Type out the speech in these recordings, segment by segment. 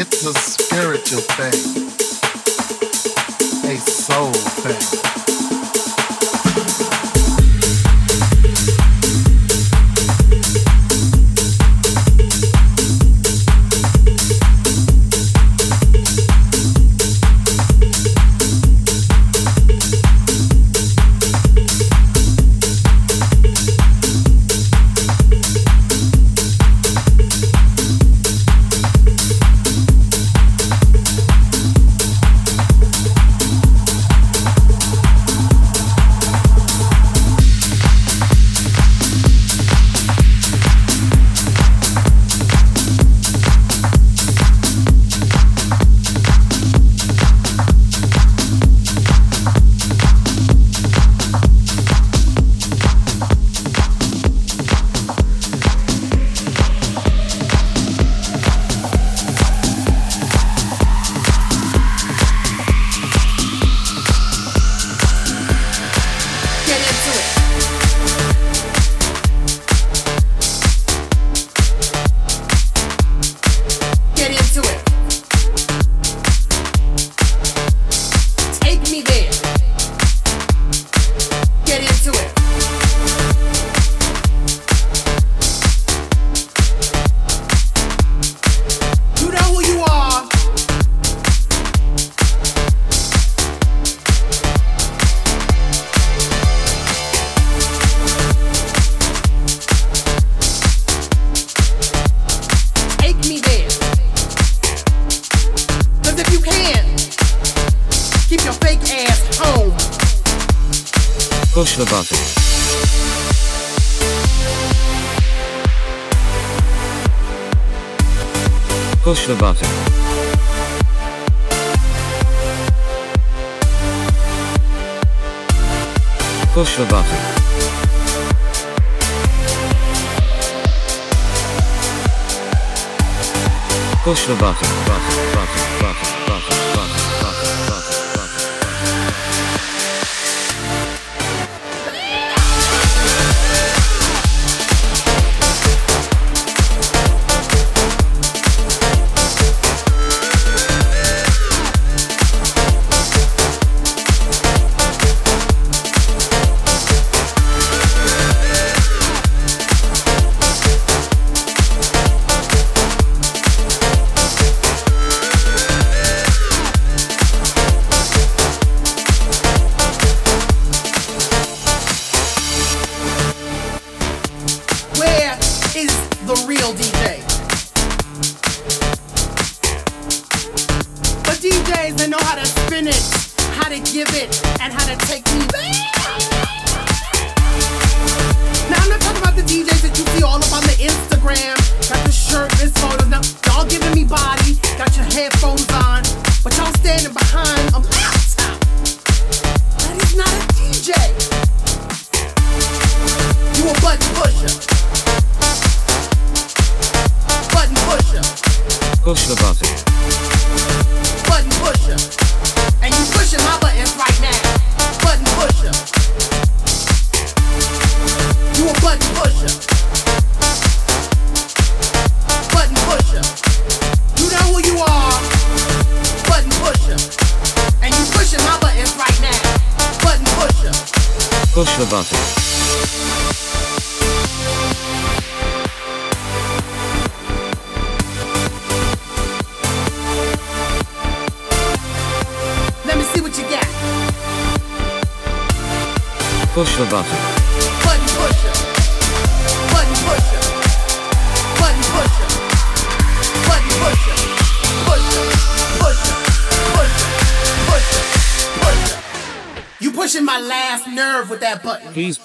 It's a spiritual thing, a soul thing.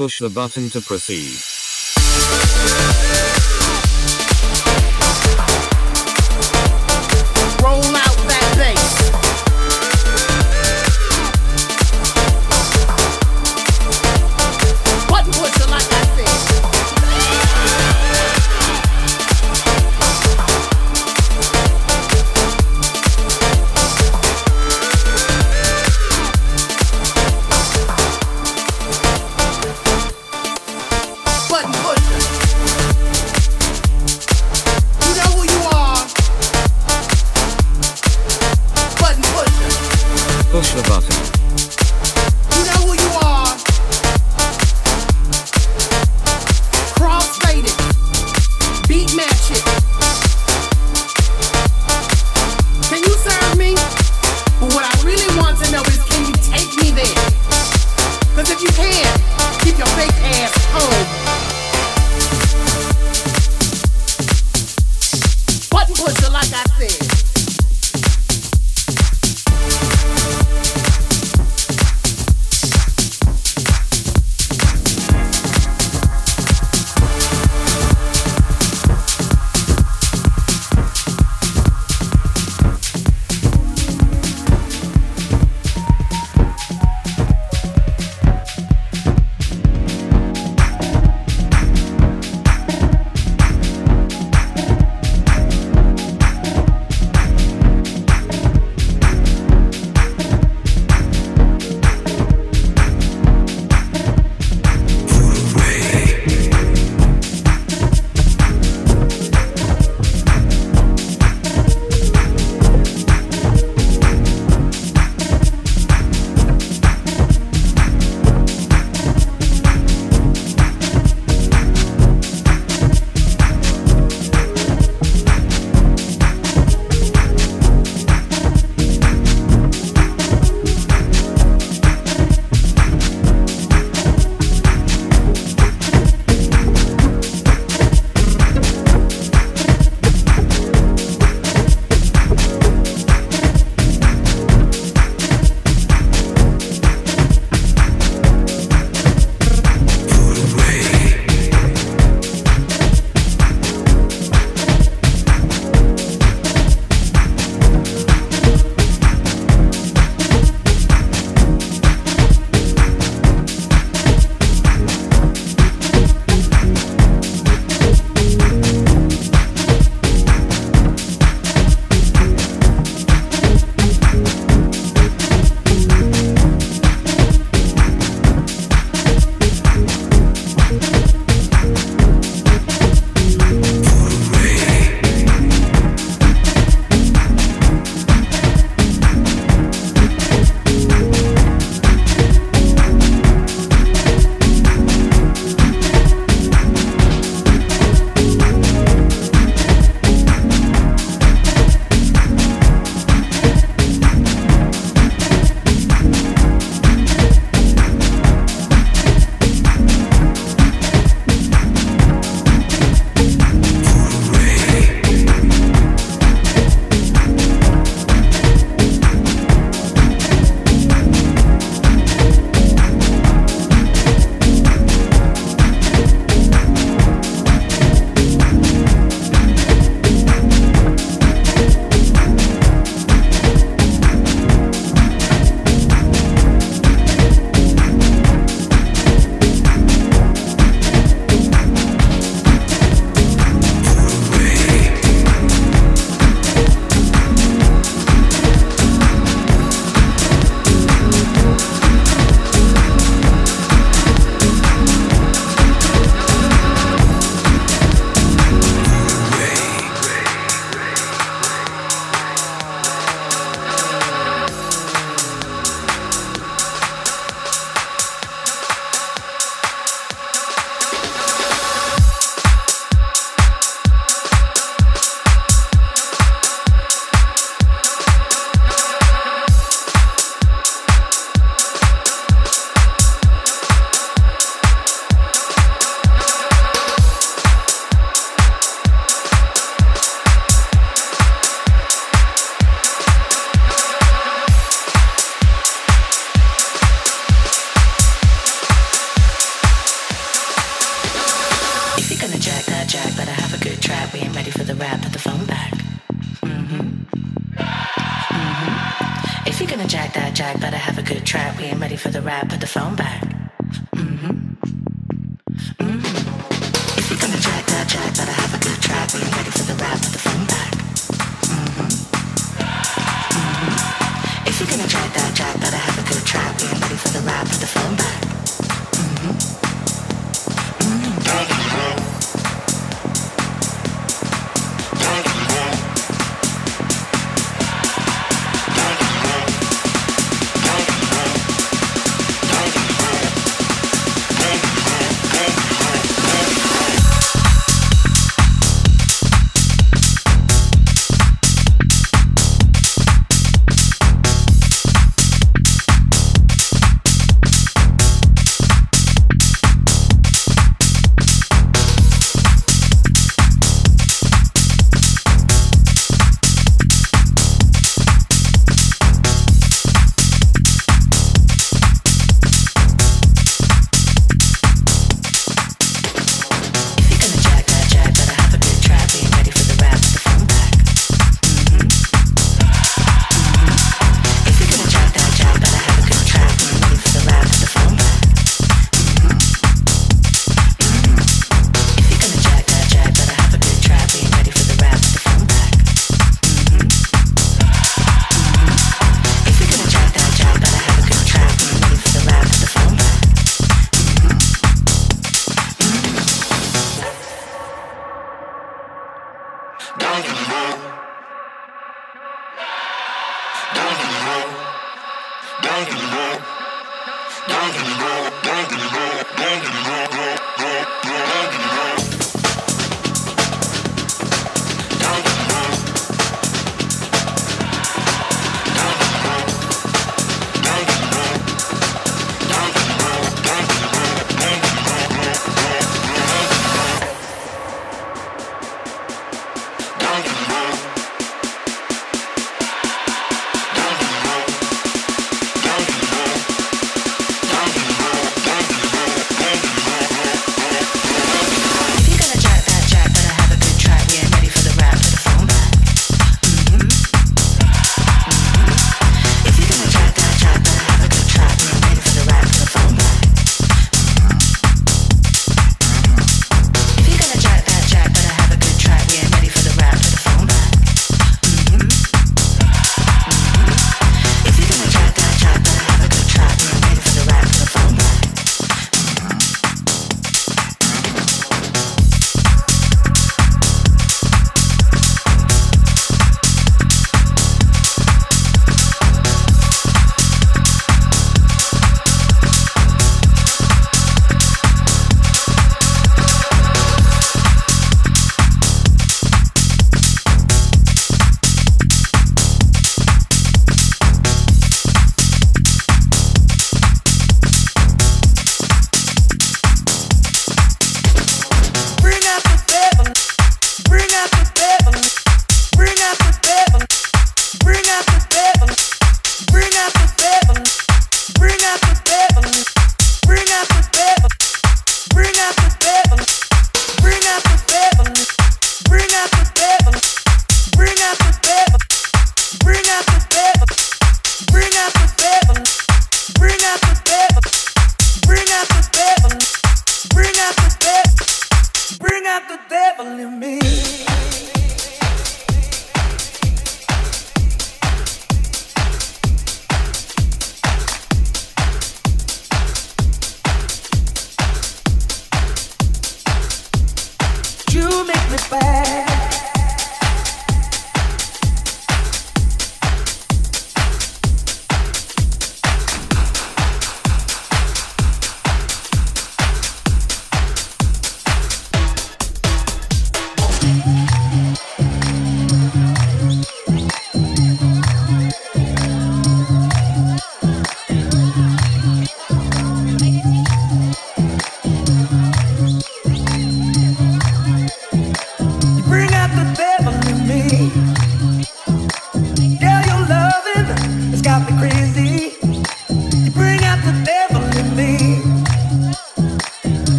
Push the button to proceed.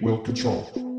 Will control.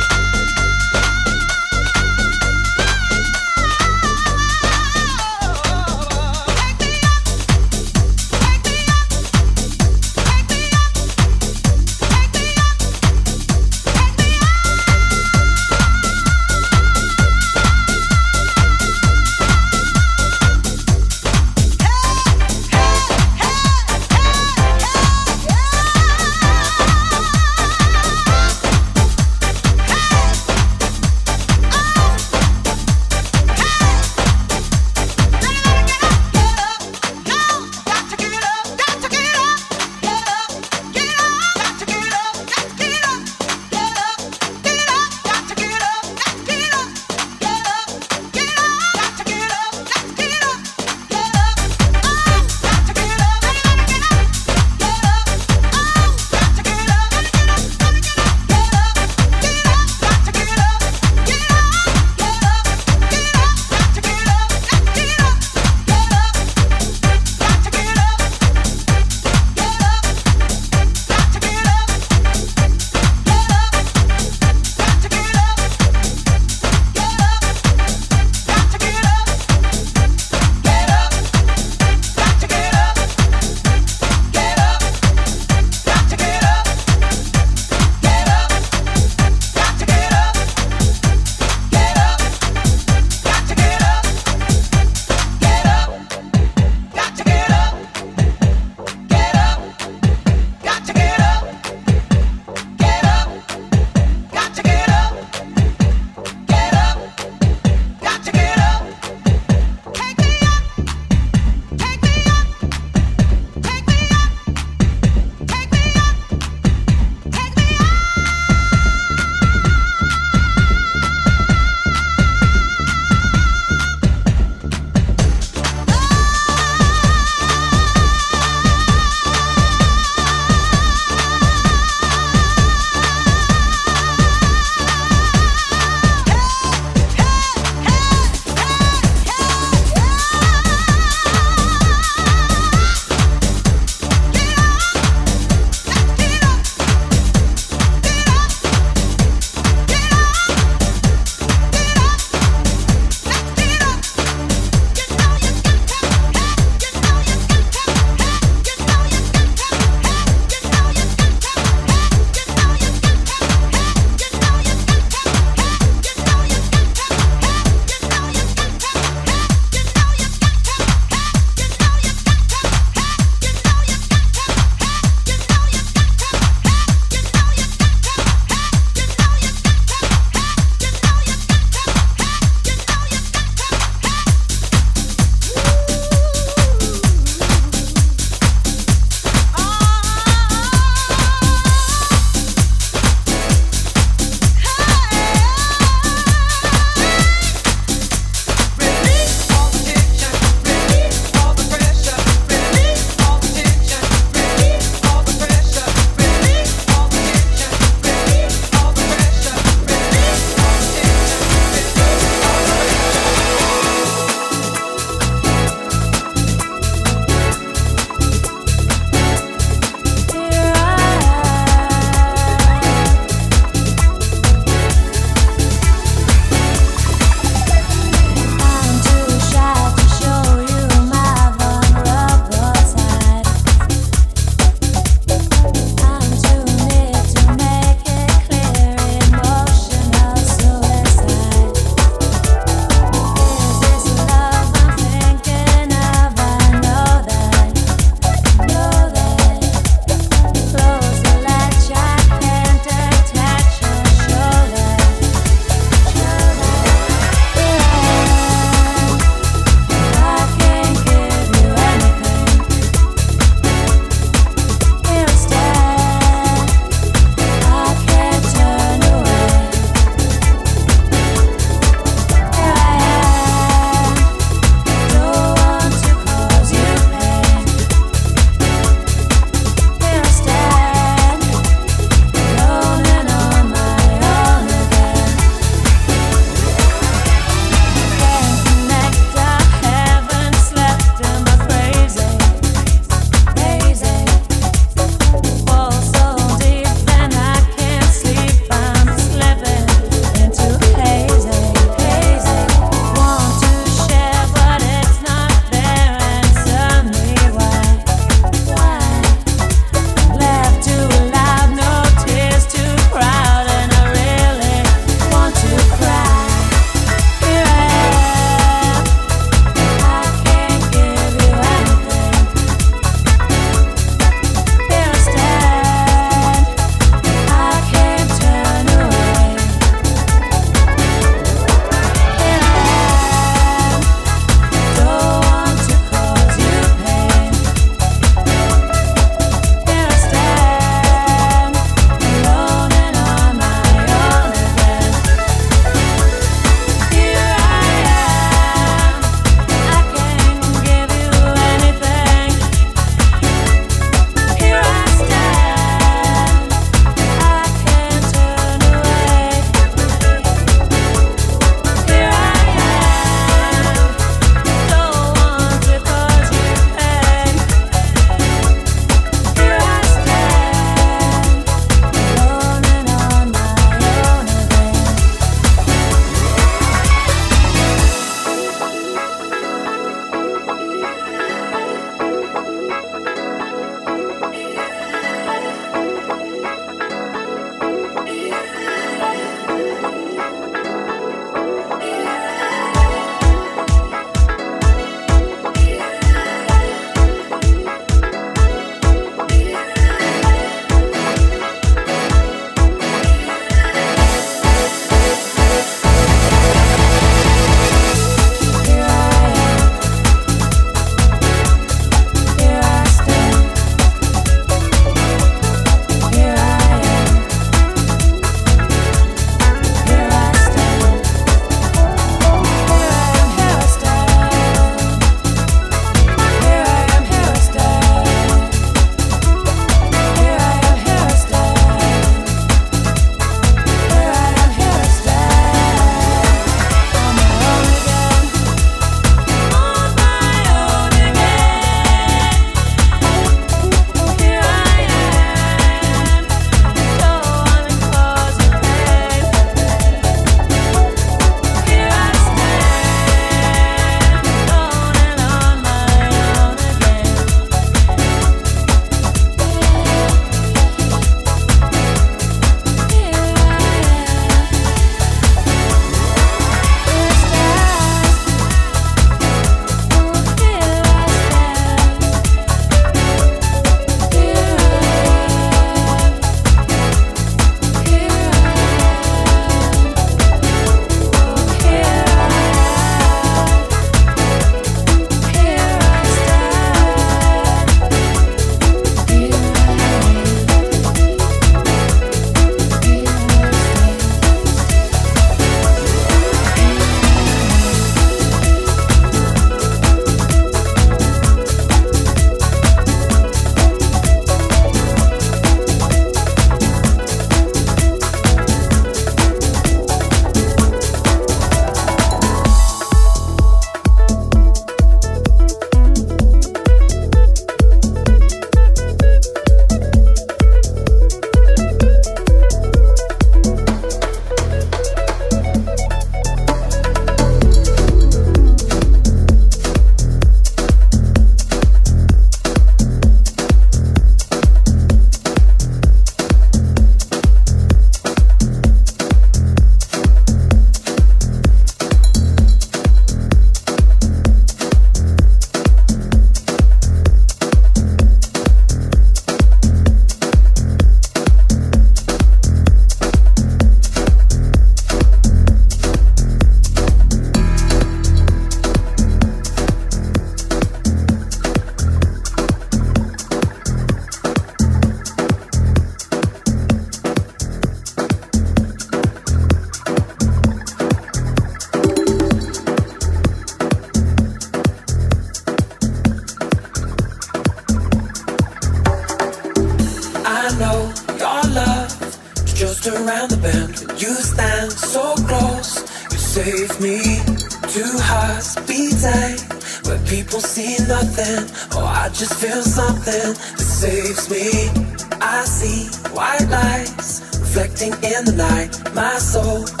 My soul